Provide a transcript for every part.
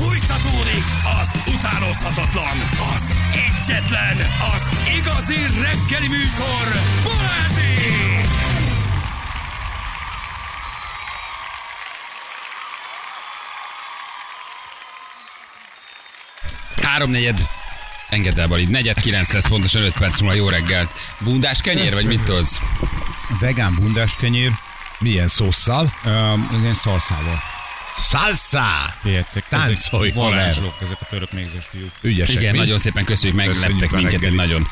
Fújtatódik az utánozhatatlan, az egyetlen, az igazi reggeli műsor, Balázsék! Háromnegyed. Engedd el, Bali. Negyed kilenc lesz pontosan 5 perc múlva. Jó reggelt. Bundás kenyér, vagy mit tolsz? Vegán bundás kenyér, Milyen szószal? um, ilyen szalszával. Salsa! Értek, Táncolj, ezek varázslók, ezek a török mégzés fiúk. Ügyesek, Igen, mi? nagyon szépen köszönjük, megleptek minket, egy nagyon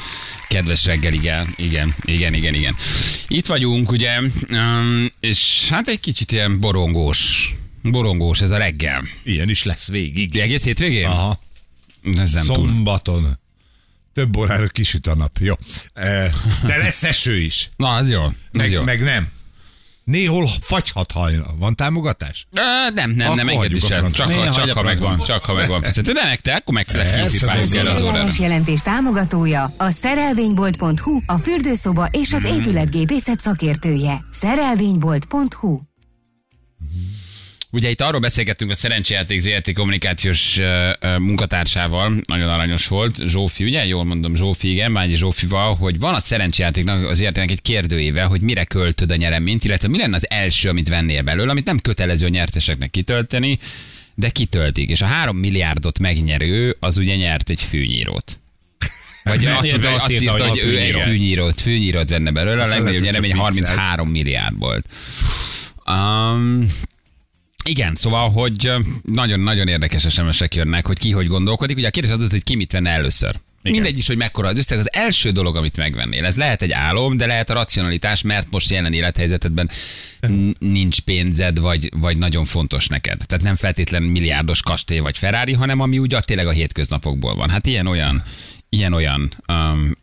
kedves reggel, igen, igen, igen, igen, igen. Itt vagyunk, ugye, um, és hát egy kicsit ilyen borongós, borongós ez a reggel. Ilyen is lesz végig. Egész hétvégén? Aha. Ez nem túl. Szombaton. Több órára kisüt a nap. Jó. Eh, De lesz eső is. Na, az jó, az Meg, jó. meg nem. Néhol fagyhat hajna. Van támogatás? Ö, nem, nem, nem, el. francba. Csak, ha, csak ha megvan, csak ha megvan. Fizető, de meg te, akkor kipipáljuk de erre az órára. Jelentés támogatója a szerelvénybolt.hu, a fürdőszoba és az épületgépészet szakértője. Szerelvénybolt.hu Ugye itt arról beszélgettünk a Szerencsejáték ZRT kommunikációs munkatársával, nagyon aranyos volt, Zsófi, ugye? Jól mondom, Zsófi, igen, Bányi Zsófival, hogy van a Szerencsejátéknak az értének egy kérdőéve, hogy mire költöd a nyereményt, illetve mi lenne az első, amit vennél belőle, amit nem kötelező a nyerteseknek kitölteni, de kitöltik. És a három milliárdot megnyerő, az ugye nyert egy fűnyírót. Vagy azt, Azt írta, azt írta, hogy hogy ő egy fűnyíró. fűnyírót, fűnyírót venne belőle, a legnagyobb nyeremény csak viccelt. 33 milliárd volt. Um, igen, szóval, hogy nagyon-nagyon érdekes SMS-ek jönnek, hogy ki hogy gondolkodik. Ugye a kérdés az, hogy ki mit venne először. Igen. Mindegy is, hogy mekkora az összeg. Az első dolog, amit megvennél, ez lehet egy álom, de lehet a racionalitás, mert most jelen élethelyzetedben nincs pénzed, vagy, vagy nagyon fontos neked. Tehát nem feltétlen milliárdos kastély vagy Ferrari, hanem ami ugye tényleg a hétköznapokból van. Hát ilyen-olyan, ilyen-olyan um,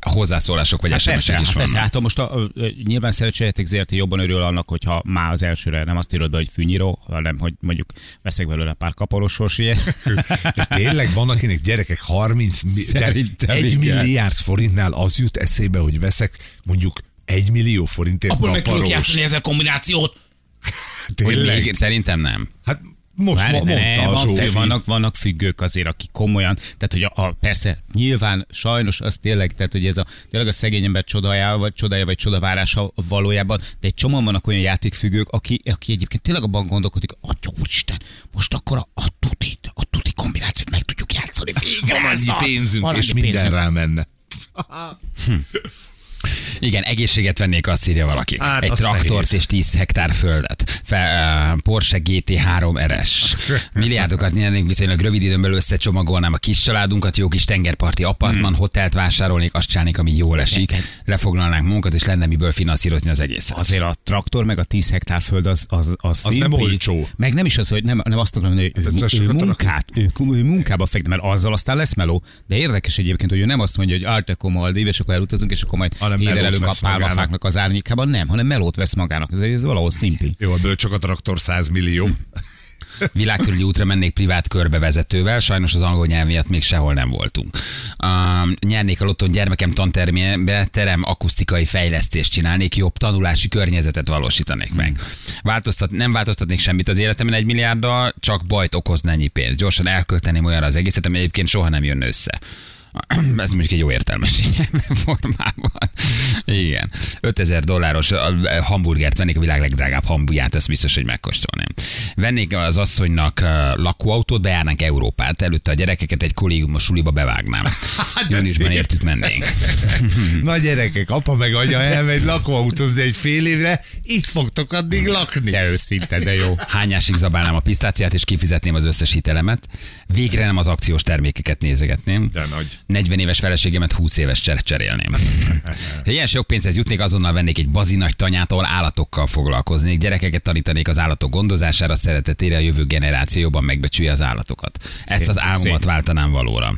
hozzászólások vagy Hát SMS-ek persze, is hát persze, vannak. hát most a, a, nyilván szerencséjáték ZRT jobban örül annak, hogyha már az elsőre nem azt írod be, hogy fűnyíró, hanem hogy mondjuk veszek belőle pár kaparosos, ugye? De tényleg van, akinek gyerekek 30 mi- de Szerintem egy igen. milliárd forintnál az jut eszébe, hogy veszek mondjuk egy millió forintért Abból meg tudok játszani ezzel kombinációt. Hogy Tényleg? még, szerintem nem. Hát most Várj, ma, ne, mondta a van, Zsófi. vannak, vannak függők azért, akik komolyan, tehát hogy a, a, persze nyilván sajnos az tényleg, tehát hogy ez a, tényleg a szegény ember csodája, vagy csodája, vagy csodavárása valójában, de egy csomóan vannak olyan játékfüggők, aki, aki egyébként tényleg abban gondolkodik, atya úristen, most akkor a, a tutit, a tuti kombinációt meg tudjuk játszani végre. Van annyi pénzünk, Van és minden rá menne. Igen, egészséget vennék, azt írja valaki. Hát, Egy traktort nehéz. és 10 hektár földet. Fe, uh, Porsche GT3 RS. Milliárdokat nyernénk, viszonylag rövid időn belül összecsomagolnám a kis családunkat, jó kis tengerparti apartman, Hmm. hotelt vásárolnék, azt csinálnék, ami jól esik. Lefoglalnánk munkat, és lenne miből finanszírozni az egészet. Azért a traktor meg a 10 hektár föld az, az, az, Az nem olcsó. Meg nem is az, hogy nem, nem azt akarom hogy ő, ő, rakni. munkát, ő, ő munkába fektet, mert azzal aztán lesz meló. De érdekes egyébként, hogy ő nem azt mondja, hogy Arteco Maldív, és akkor elutazunk, és akkor majd Hanem vesz magának. pálmafáknak az árnyékában. Nem, hanem melót vesz magának. Ez, ez valahol szimpi. Jó, ebből csak a traktor 100 millió. Világkörüli útra mennék privát körbevezetővel, sajnos az angol nyelv miatt még sehol nem voltunk. Um, nyernék a lotton gyermekem tantermébe, terem akusztikai fejlesztést csinálnék, jobb tanulási környezetet valósítanék meg. Változtat, nem változtatnék semmit az életemben egy milliárddal, csak bajt okozna ennyi pénz. Gyorsan elkölteném olyanra az egészet, ami egyébként soha nem jönne össze. Ez mondjuk egy jó értelmes formában. Igen. 5000 dolláros hamburgert vennék a világ legdrágább hamburgját, ezt biztos, hogy megkóstolném. Vennék az asszonynak lakóautót, bejárnánk Európát, előtte a gyerekeket egy kollégiumos suliba bevágnám. de Júniusban értük mennénk. Na gyerekek, apa meg anya elmegy lakóautózni egy fél évre, itt fogtok addig lakni. De őszinte, de jó. Hányásig zabálnám a pisztáciát, és kifizetném az összes hitelemet. Végre nem az akciós termékeket nézegetném. De nagy. 40 éves feleségemet 20 éves cser- cserélném. Ha ilyen sok pénzhez jutnék, azonnal vennék egy bazi nagy tanyát, ahol állatokkal foglalkoznék, gyerekeket tanítanék az állatok gondozására, szeretetére, a jövő generáció jobban megbecsülje az állatokat. Ezt az álmomat váltanám valóra.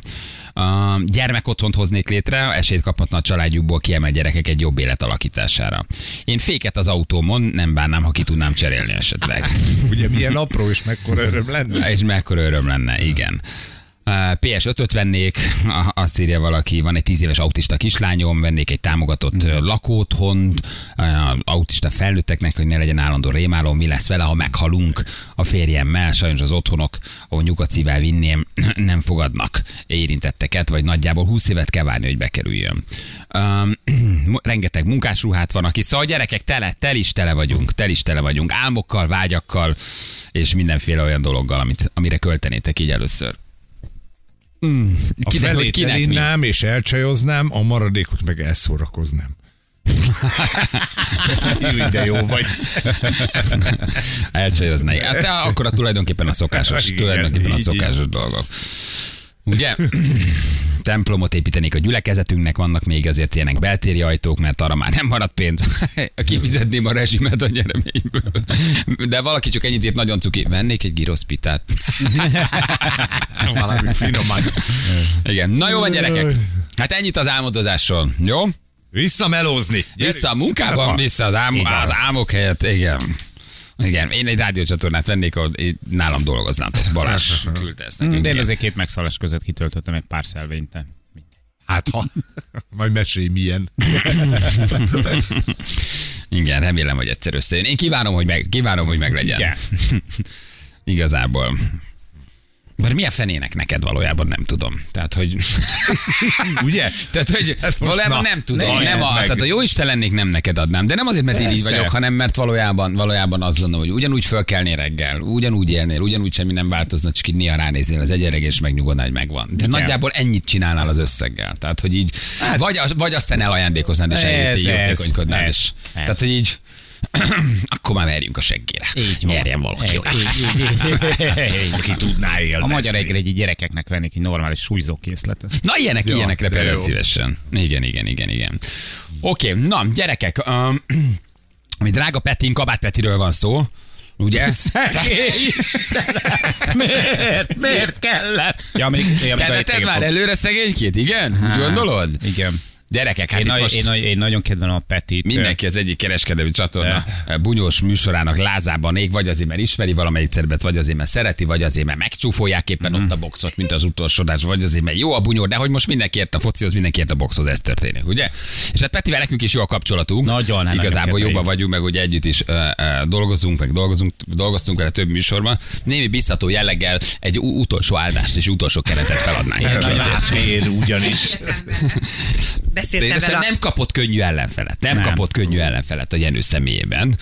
A gyermekotthont hoznék létre, esélyt kaphatna a családjukból kiemelt gyerekek egy jobb élet alakítására. Én féket az autómon nem bánnám, ha ki tudnám cserélni esetleg. Ugye milyen apró és mekkora öröm lenne. És mekkora öröm lenne, igen. Uh, PS5-öt vennék, azt írja valaki, van egy 10 éves autista kislányom, vennék egy támogatott mm. lakótthont, uh, autista felnőtteknek, hogy ne legyen állandó rémálom, mi lesz vele, ha meghalunk a férjemmel, sajnos az otthonok, ahol nyugatszívvel vinném, nem fogadnak érintetteket, vagy nagyjából 20 évet kell várni, hogy bekerüljön. Um, rengeteg munkásruhát van, aki szóval gyerekek, tele, tel is tele vagyunk, tel is tele vagyunk, álmokkal, vágyakkal, és mindenféle olyan dologgal, amit, amire költenétek így először. Mm, A kinek, hogy felét kinek mi? elinnám és elcsajoznám, a maradékot meg elszórakoznám. Jó, de jó vagy. Elcsajozni. Hát akkor a tulajdonképpen a szokásos, Igen, tulajdonképpen a így, szokásos dolgok. Ugye? Templomot építenék a gyülekezetünknek, vannak még azért ilyenek beltéri ajtók, mert arra már nem marad pénz. Kifizetném a rezsimet a nyereményből. De valaki csak ennyit írt, nagyon cuki. Vennék egy giroszpitát. Valami finomat. Igen. Na jó van, gyerekek. Hát ennyit az álmodozásról. Jó? Visszamelózni. Vissza a munkában, vissza az, álmo- az álmok helyett. Igen. Igen, én egy rádiócsatornát vennék, ahol én- nálam dolgoznátok. Balázs küldte ezt nekünk. De én azért két megszállás között kitöltöttem egy pár szelvényt. de mindegy. Hát ha. Majd mesélj milyen. Igen, remélem, hogy egyszer összejön. Én kívánom, hogy meg, kívánom, hogy meglegyen. Igen. Igazából. Mert mi a fenének neked valójában nem tudom. Tehát, hogy, Ugye? tehát, hogy Hát valójában na, nem tudom. ne, nem a, meg. tehát a jó Isten lennék, nem neked adnám. De nem azért, mert én így Persze. vagyok, hanem mert valójában, valójában azt gondolom, hogy ugyanúgy fölkelnél reggel, ugyanúgy élnél, ugyanúgy semmi nem változna, csak így néha ránéznél az egyenleg, és megnyugodnál, hogy megvan. De nagyjából ennyit csinálnál az összeggel. Tehát, hogy így, vagy, az- vagy aztán elajándékoznád, és eljöttél, jótékonykodnál, és ez. tehát, hogy így akkor már verjünk a seggére. Így van. Nyerjen valaki. Aki tudná élvezni. A magyar egéregyi gyerekeknek vennék egy normális súlyzókészletet. Na, ilyenek, Ja, ilyenekre például szívesen. Igen, igen, igen, igen. Oké, na, gyerekek, um, ami drága Petin, Kabát Petiről van szó, ugye? miért? Miért kellett? Ja, még, ja, Keneted már előre szegénykét, igen? Úgy gondolod? Igen. Gyerekek, hát Én, itt nagy, most... én, nagy, én nagyon kedvelem a Petit. Mindenki az egyik kereskedelmi csatorna bunyós műsorának lázában ég, vagy azért, mert ismeri valamelyik szerepet, vagy azért, mert szereti, vagy azért, mert megcsúfolják éppen Mhm. ott a boxot, mint az utolsó adás, vagy azért, mert jó a bunyó, de hogy most mindenki ért a focihoz, mindenki ért a boxhoz, ez történik, ugye? És hát Petivel nekünk is jó a kapcsolatunk. Nagyon, hát Igazából nagyon jobban vagyunk, meg ugye együtt is ö, ö, dolgozunk, meg dolgozunk, dolgoztunk vele több műsorban. Némi biztató jelleggel egy u- utolsó áldást és utolsó keretet feladnánk. Ráfér ugyanis. Beszéltem vele. nem kapott könnyű ellenfelet. Nem, nem kapott könnyű ellenfelet a Jenő személyében.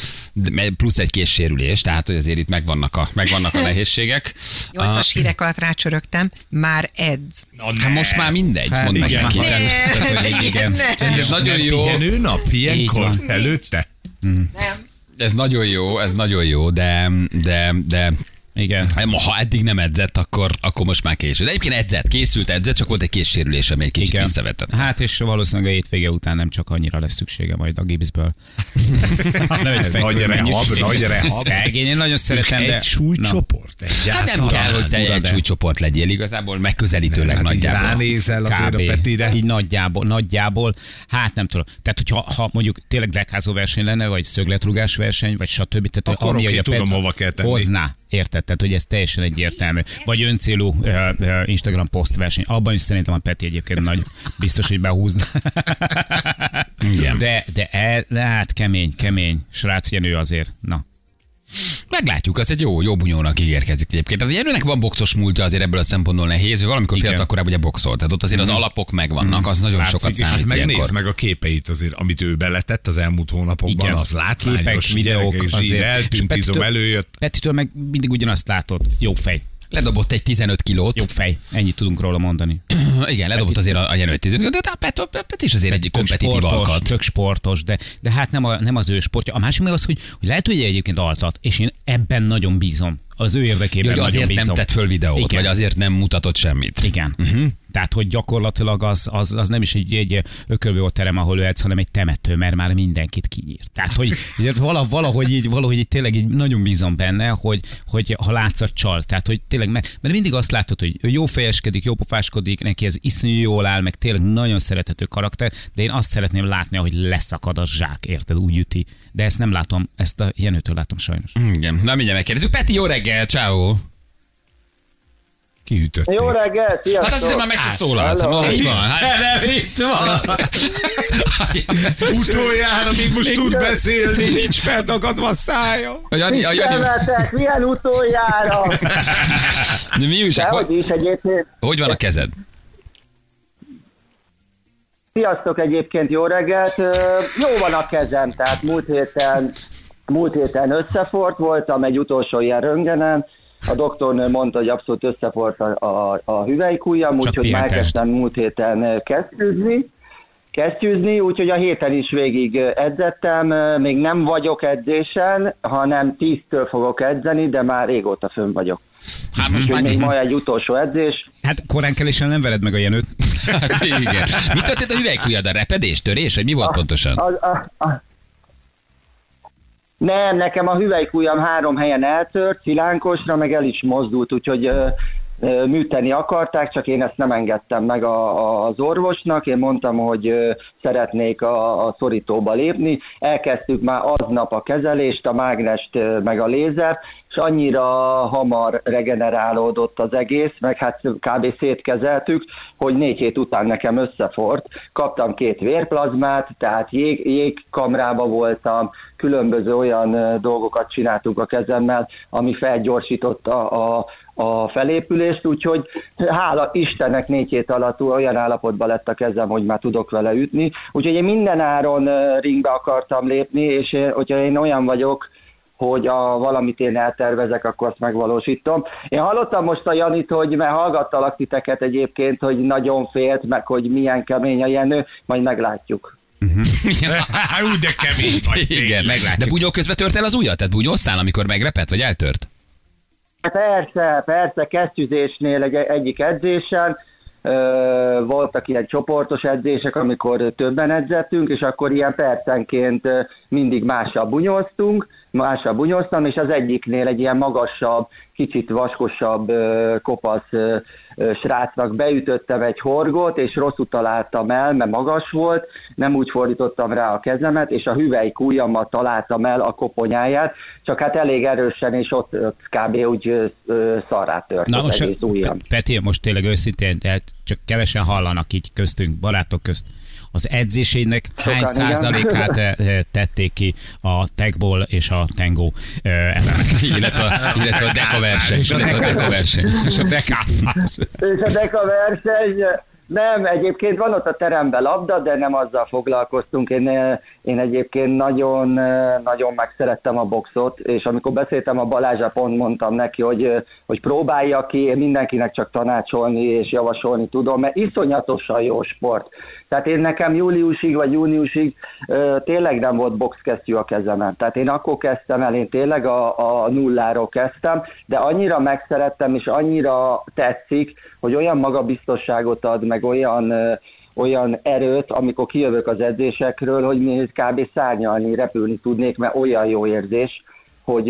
Plusz egy késsérülés, tehát hogy azért itt megvannak a, megvannak a nehézségek. Nyolcas hírek alatt rácsörögtem, már edz. Hát most már mindegy, Hát mondd meg igen. neki. Igen. Ez nagyon jó. Pihenő nap ilyenkor előtte. Nem. Ez nagyon jó, ez nagyon jó, de, de, de Igen. ha eddig nem edzett, akkor, akkor most már késő. De egyébként edzett, készült edzett, csak volt egy késsérülés, ami egy kicsit Igen. visszavetett. Hát és valószínűleg a hétvége után nem csak annyira lesz szüksége majd a gipszből. hanem egy Nagy rehab, nagy rehab. Szegény, én nagyon szeretem, de... Egy súlycsoport. Hát nem kell, hogy te egy súlycsoport legyél, igazából megközelítőleg Hát így nagyjából. ránézel azért a Kb. Petire. Így nagyjából, nagyjából, hát nem tudom. Tehát, hogyha ha mondjuk tényleg dekázó verseny lenne, vagy szögletrugás verseny, vagy stb. Tehát, Akkor ami, oké, a tudom, hova kell tenni. Hozná, érted? Tehát, hogy ez teljesen egyértelmű. Vagy öncélú uh, uh, Instagram post verseny. Abban is szerintem a Peti egyébként nagy biztos, hogy behúzna. Igen. De, de, e, de hát kemény, kemény. Srác Jenő azért. Na. Igen. fiatal korában ugye boxolt. Tehát ott azért az alapok megvannak, az nagyon Látszik sokat számít ilyenkor. megnézd meg a képeit azért, amit ő beletett az elmúlt hónapokban, Igen. az látványos. Képek, videók, gyerekek, azért. eltűnt, izom előjött. Petitől meg mindig ugyanazt látod. Jó fej. Ledobott egy 15 kilót. Jó fej. Ennyit tudunk róla mondani. Igen, ledobott azért a, a Jenő egy 15 kilót, de a Pet, Pet, Pet is azért egy kompetitív sportos, alkat. Tök sportos, de, de hát nem, a, nem az ő sportja. A másik meg az, hogy, hogy lehet, hogy egyébként altat, és én ebben nagyon bízom. Az ő érdekében nagyon azért bízom. nem tett föl videót, Igen. vagy azért nem mutatott semmit. Igen. Uh-huh. Tehát, hogy gyakorlatilag az, az, az nem is egy, egy ökölvő terem, ahol edz, hanem egy temető, mert már mindenkit kinyírt. Tehát, hogy így vala- valahogy így, valahogy így tényleg így nagyon bízom benne, hogy, hogy ha látszat csal. Tehát, hogy tényleg meg, mert mindig azt látod, hogy jó fejeskedik, jó pofáskodik, neki ez iszonyú jól áll, meg tényleg nagyon szerethető karakter, de én azt szeretném látni, hogy leszakad a zsák, érted, úgy üti. De ezt nem látom, ezt a Jenőtől látom sajnos. Igen, na mindjárt megkérdezzük. Peti, jó reggel, ciao. Kiütötték. Jó reggelt, sziasztok! Hát azt hiszem már meg se szólalsz. Hát, így van. Hát, itt van. Utoljára még most tud beszélni. Nincs feldagadva a szája. a Jani, a Jani, milyen utoljára? de mi újság? Hogy, is egyébként. hogy van a kezed? Sziasztok egyébként, jó reggelt. Jó van a kezem, tehát múlt héten, múlt héten összefort voltam egy utolsó ilyen röngenen. A doktornő mondta, hogy abszolút összefort a, a, a hüvelykujjam, úgyhogy már kezdtem múlt héten ö, kesztyűzni. Kesztyűzni, úgyhogy a héten is végig ö, edzettem. Ö, Még nem vagyok edzésen, hanem 10-től fogok edzeni, de már régóta fönn vagyok. Hát most már... Még ma egy utolsó edzés. Hát korán kelésen nem vered meg a Jenőt. Hát igen. Mi történt a hüvelykujjad? A repedés, törés, vagy mi volt pontosan? A, a, a... Nem, nekem a hüvelykujjam három helyen eltört, szilánkosra, meg el is mozdult, úgyhogy műteni akarták, csak én ezt nem engedtem meg a, a, az orvosnak. Én mondtam, hogy szeretnék a, a szorítóba lépni. Elkezdtük már aznap a kezelést, a mágnest, meg a lézer, és annyira hamar regenerálódott az egész, meg hát kb. szétkezeltük, hogy négy hét után nekem összefort. Kaptam két vérplazmát, tehát jég, jégkamrába voltam, különböző olyan dolgokat csináltunk a kezemmel, ami felgyorsította a, a felépülést, úgyhogy hála Istennek négy hét alatt olyan állapotban lett a kezem, hogy már tudok vele ütni. Úgyhogy én minden áron ringbe akartam lépni, és én, hogyha én olyan vagyok, hogy a, valamit én eltervezek, akkor azt megvalósítom. Én hallottam most a Janit, hogy mert hallgattalak titeket egyébként, hogy nagyon félt, meg hogy milyen kemény a Jenő, majd meglátjuk. Hát úgy de kemény vagy. Igen, meglátjuk. De bunyó közben tört el az ujjat? Tehát bunyóztál, amikor megrepett, vagy eltört? Persze, persze, kesztyűzésnél egy, egyik edzésen, voltak ilyen csoportos edzések, amikor többen edzettünk, és akkor ilyen percenként mindig mással bunyóztunk, mással bunyóztam, és az egyiknél egy ilyen magasabb, kicsit vaskosabb kopasz srácnak beütöttem egy horgot, és rosszul találtam el, mert magas volt, nem úgy fordítottam rá a kezemet, és a hüvelykujjammal találtam el a koponyáját, csak hát elég erősen, és ott, kb. úgy szarrá tört Na az most, egész ujjam. Peti, most tényleg őszintén, tehát csak kevesen hallanak így köztünk, barátok közt. Az edzésének Sokan, hány igen. százalékát eh, eh, tették ki a tagból és a tango eh, illetve, a- illetve a deka verseny. Illetve a deka verseny. És. És a deka verseny, nem, egyébként van ott a teremben labda, de nem azzal foglalkoztunk. Én, eh, én egyébként nagyon, eh, nagyon megszerettem a boxot, és amikor beszéltem a Balázsa, pont mondtam neki, hogy, eh, hogy próbálja ki, én mindenkinek csak tanácsolni és javasolni tudom, mert iszonyatosan jó sport. Tehát én nekem júliusig vagy júniusig tényleg nem volt boxkesztyű a kezemen. Tehát én akkor kezdtem el, én tényleg a, a nulláról kezdtem, de annyira megszerettem, és annyira tetszik, hogy olyan magabiztosságot ad, meg olyan ö, olyan erőt, amikor kijövök az edzésekről, hogy kb. szárnyalni, repülni tudnék, mert olyan jó érzés, hogy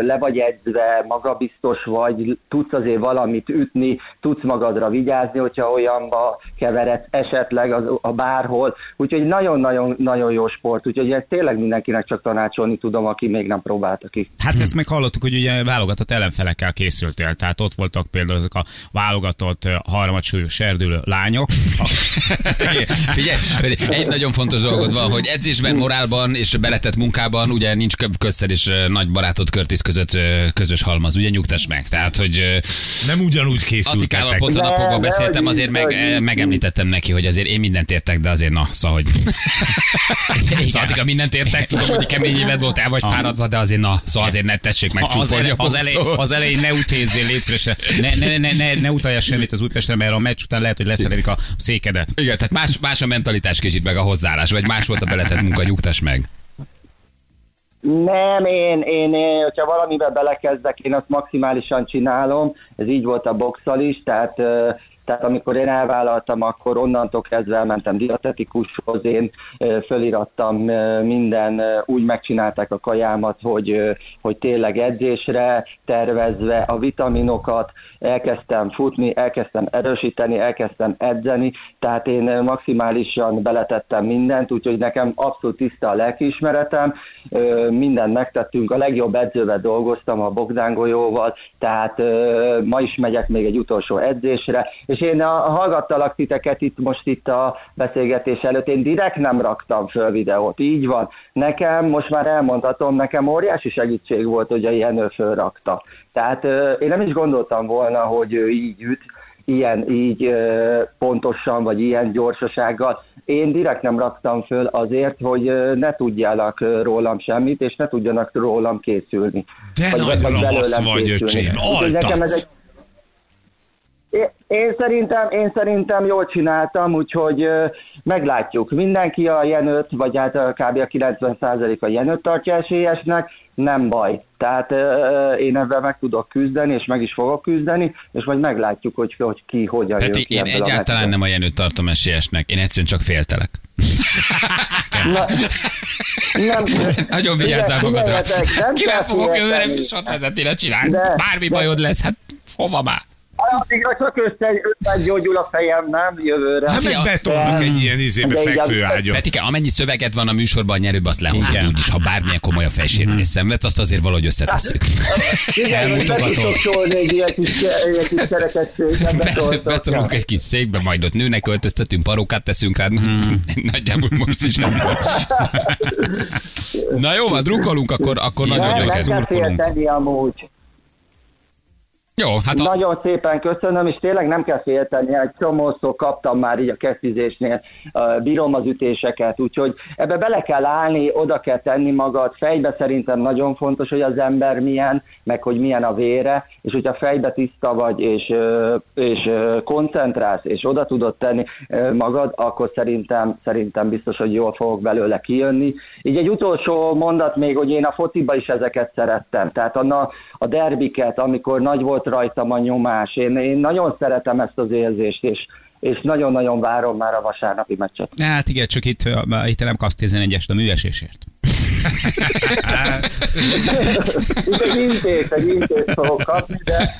le vagy edzve, magabiztos vagy, tudsz azért valamit ütni, tudsz magadra vigyázni, hogyha olyanba keveredsz esetleg az, a bárhol. Úgyhogy nagyon-nagyon nagyon jó sport, úgyhogy ezt tényleg mindenkinek csak tanácsolni tudom, aki még nem próbálta ki. Hát ezt meg hallottuk, hogy ugye válogatott ellenfelekkel készültél, tehát ott voltak például ezek a válogatott harmadsúlyú serdülő lányok. Figyelj, egy nagyon fontos dolgod van, hogy edzésben, morálban és beletett munkában ugye nincs kö- közted és ö, nagy barátod Körtisz között közös halmaz, ugye nyugtass meg. Tehát, hogy Nem ugyanúgy készültetek. pont a napokban beszéltem, azért meg, megemlítettem neki, hogy azért én mindent értek, de azért na, szóval, hogy... szóval Attika, mindent értek, tudom, hogy kemény éved volt, el vagy fáradva, de azért na, szóval azért ne tessék meg Az, csúfolni ele, a az, elej, az elején ne utézzél, légy szíves, ne, ne, ne, ne, ne utalja semmit az Újpestre, mert a meccs után lehet, hogy leszerelik a székedet. Igen, tehát más, más a mentalitás kicsit meg a hozzáállás, vagy más volt a beletett munka, nyugtass meg. Nem, én, én, én, hogyha valamibe belekezdek, én azt maximálisan csinálom, ez így volt a boxal is, tehát Tehát amikor én elvállaltam, akkor onnantól kezdve elmentem dietetikushoz, én fölirattam minden, úgy megcsinálták a kajámat, hogy, hogy tényleg edzésre tervezve a vitaminokat, elkezdtem futni, elkezdtem erősíteni, elkezdtem edzeni, tehát én maximálisan beletettem mindent, úgyhogy nekem abszolút tiszta a lelkiismeretem, mindent megtettünk, a legjobb edzővel dolgoztam, a Bogdán Golyóval, tehát ma is megyek még egy utolsó edzésre, és én a hallgattalak titeket itt most itt a beszélgetés előtt, én direkt nem raktam föl videót, így van. Nekem, most már elmondhatom, nekem óriási segítség volt, hogy a Jenő fölrakta. Tehát én nem is gondoltam volna, hogy ő így üt, ilyen így pontosan, vagy ilyen gyorsasággal. Én direkt nem raktam föl azért, hogy ne tudjanak rólam semmit, és ne tudjanak rólam készülni. De Vagy- nagy vagy ravasz vagy, készülni. öcsém, nekem ez egy én- én szerintem, én szerintem jól csináltam, úgyhogy meglátjuk. Mindenki a Jenőt, vagy hát kb. a 90% a Jenőt tartja esélyesnek, nem baj. Tehát ö, én ebben meg tudok küzdeni, és meg is fogok küzdeni, és majd meglátjuk, hogy, hogy ki hogyan Hát jön ki én a egyáltalán meccsből. nem a Jenőt tartom esélyesnek, én egyszerűen csak féltelek. Na, nem, Nagyon vigyázzál magadra. Kivel fogok jövőre csinálj. De- Bármi bajod lesz, hát hova már? Addigra csak össze, összegyógyul a fejem, nem jövőre. Hát meg betolnak egy ilyen izébe fekvő ágyat. Petike, amennyi szöveged van a műsorban, a nyerőbe, azt lehozod úgyis, ha bármilyen komoly a fejsérülés szenvedsz, azt azért valahogy összetesszük. Igen, hogy be szólni egy ilyen kis, kis beszóltok. Betolunk egy kis székbe, majd ott nőnek öltöztetünk, parókát teszünk rá. Nagyjából most is van. Na jó, van, drukkolunk, akkor, akkor nagyon Nem, jó nem kell félteni amúgy. Jó, hát a, Nagyon szépen köszönöm, és tényleg nem kell félteni, egy csomószor kaptam már így a kezdizésnél, uh, bírom az ütéseket, úgyhogy ebbe bele kell állni, oda kell tenni magad, fejbe szerintem nagyon fontos, hogy az ember milyen, meg hogy milyen a vére, és hogyha fejbe tiszta vagy, és, és koncentrálsz, és oda tudod tenni magad, akkor szerintem, szerintem biztos, hogy jól fogok belőle kijönni. Így egy utolsó mondat még, hogy én a fociba is ezeket szerettem, tehát a, a derbiket, amikor nagy volt rajtam a nyomás, én, én nagyon szeretem ezt az érzést, és, és nagyon-nagyon várom már a vasárnapi meccset. Hát igen, csak itt, itt nem kapsz 11-est a műesésért. Itt egy intéz, egy intéz fogok kapni, de,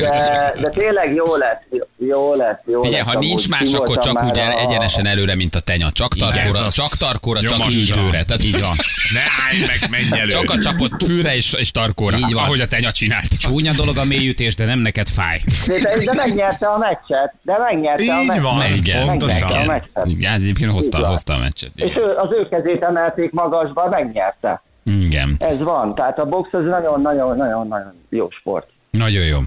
de, de tényleg jó lesz, jó lesz, jó Figyelj, lesz. ha nincs amúgy. más, akkor csak úgy a- egyenesen előre, mint a tenya. Csak tarkóra, csak tarkóra, csak ültőre. Tehát Így van. Ne állj meg, menj elő. Csak a csapott fűre és, és tarkóra, Így van. ahogy a tenya csinált. Csúnya dolog a mélyütés, de nem neked fáj. De, de megnyerte a meccset, de megnyerte a Így meccset. van, Igen, Megnyerte a pontosan. meccset. Igen, egyébként hozta, Így hozta a meccset. És ő, az ő kezét emelték magasba, megnyerte. Igen, Ez van, tehát a box az nagyon-nagyon-nagyon-nagyon jó sport. nagyon jó.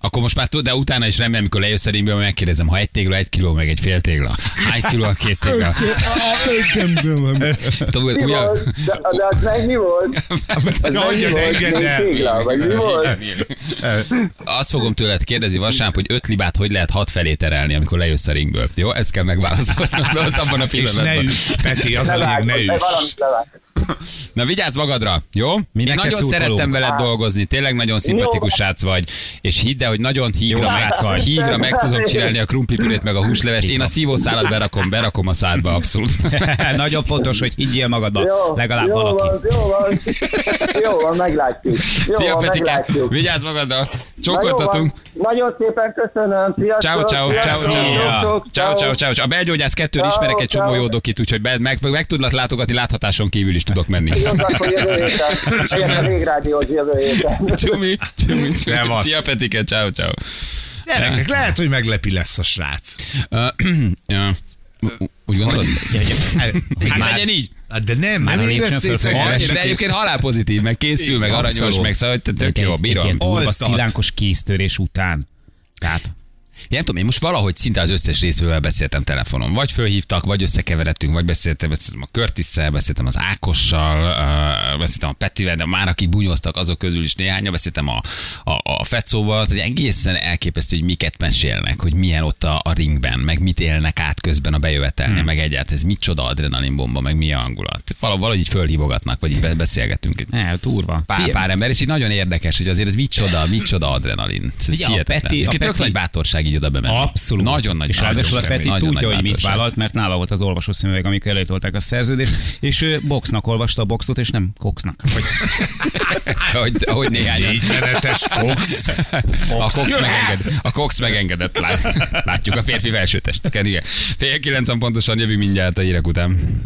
Akkor most már tud, de utána is remélem, amikor lejössz a ringbe, megkérdezem, ha egy tégla, egy kiló, meg egy fél tégla. Hány kiló a két tégla? Tudod, Mi ugye- volt? De, de az meg mi volt? Az meg mi volt? el. tégla, vagy mi volt? Azt fogom tőled kérdezni vasárnap, hogy öt libát hogy lehet hat felé terelni, amikor lejössz a ringből. Jó, ezt kell megválaszolni. Ott abban a És ne pillanatban. üss, Peti, az a lényeg, ne üss. Na vigyázz magadra, jó? Mi Én nagyon szurkolunk. szerettem veled dolgozni, tényleg nagyon szimpatikus srác vagy, és hidd el, hogy nagyon hígra, Jó meg, srác vagy. hígra meg tudom csinálni a krumplipürét meg a húsleves. Én a szívószálat berakom, berakom a szádba, abszolút. Nagyon fontos, hogy higgyél magadba, Jó, legalább jó valaki. Van, jó van, jó van, meglátjuk. Jó Szia van, Petike, meglátjuk. vigyázz magadra, Na jó csókoltatunk. van. Nagyon szépen köszönöm. Sziasztok. Ciao, ciao, ciao, ciao. Ciao, ciao, ciao. A belgyógyász kettőn Ciao, ismerek egy csomó ciao. jó dokit, úgyhogy meg, meg, meg tudlak látogatni, láthatáson kívül is tudok menni. Jó, akkor jövő héten. Legyen a végrádiót jövő héten. Csumi, csumi, csumi. Szia Petike, ciao, ciao. Gyerekek, lehet, hogy meglepi lesz a srác. Uh. Úgy gondolod? Hát legyen így. Hát De nem, Már nem fel. Annyi, de egyébként halálpozitív, meg készül, meg aranyos, meg szóval hogy tök jó, bírom. ilyen durva szilánkos kéztörés után. Tehát Én nem tudom, én most valahogy szinte az összes részvővel beszéltem telefonon. Vagy fölhívtak, vagy összekeveredtünk, vagy beszéltem, beszéltem a Körtisszel, beszéltem az Ákossal, beszéltem a Petivel, de már akik bunyóztak, azok közül is néhányan, beszéltem a, a, a Fecóval, hogy egészen elképesztő, hogy miket mesélnek, hogy milyen ott a, a ringben, meg mit élnek át közben a bejövetelnél, hmm. meg egyáltalán ez micsoda adrenalinbomba, meg milyen hangulat. Valahogy, így fölhívogatnak, vagy így be- beszélgetünk. ne, durva. Pár, Figyelj, pár ember, és így nagyon érdekes, hogy azért ez micsoda, micsoda adrenalin. Ez Ugye, a. Peti- a Egyébként tök Peti- nagy bátorság így oda bemenni. Abszolút. Nagyon nagy. És ráadásul a Peti nagyon tudja, hogy mit vállalt, mert nála volt az olvasó szemüveg, amikor előtolták a szerződést, és ő boxnak olvasta a boxot, és nem Coxnak. Vagy Hogy, hogy néhány. Négy menetes Cox. A Cox, megengedett, a Cox megengedett, lát, látjuk a férfi felsőtesteken, igen. Fél kilencen pontosan jövünk mindjárt a hírek után.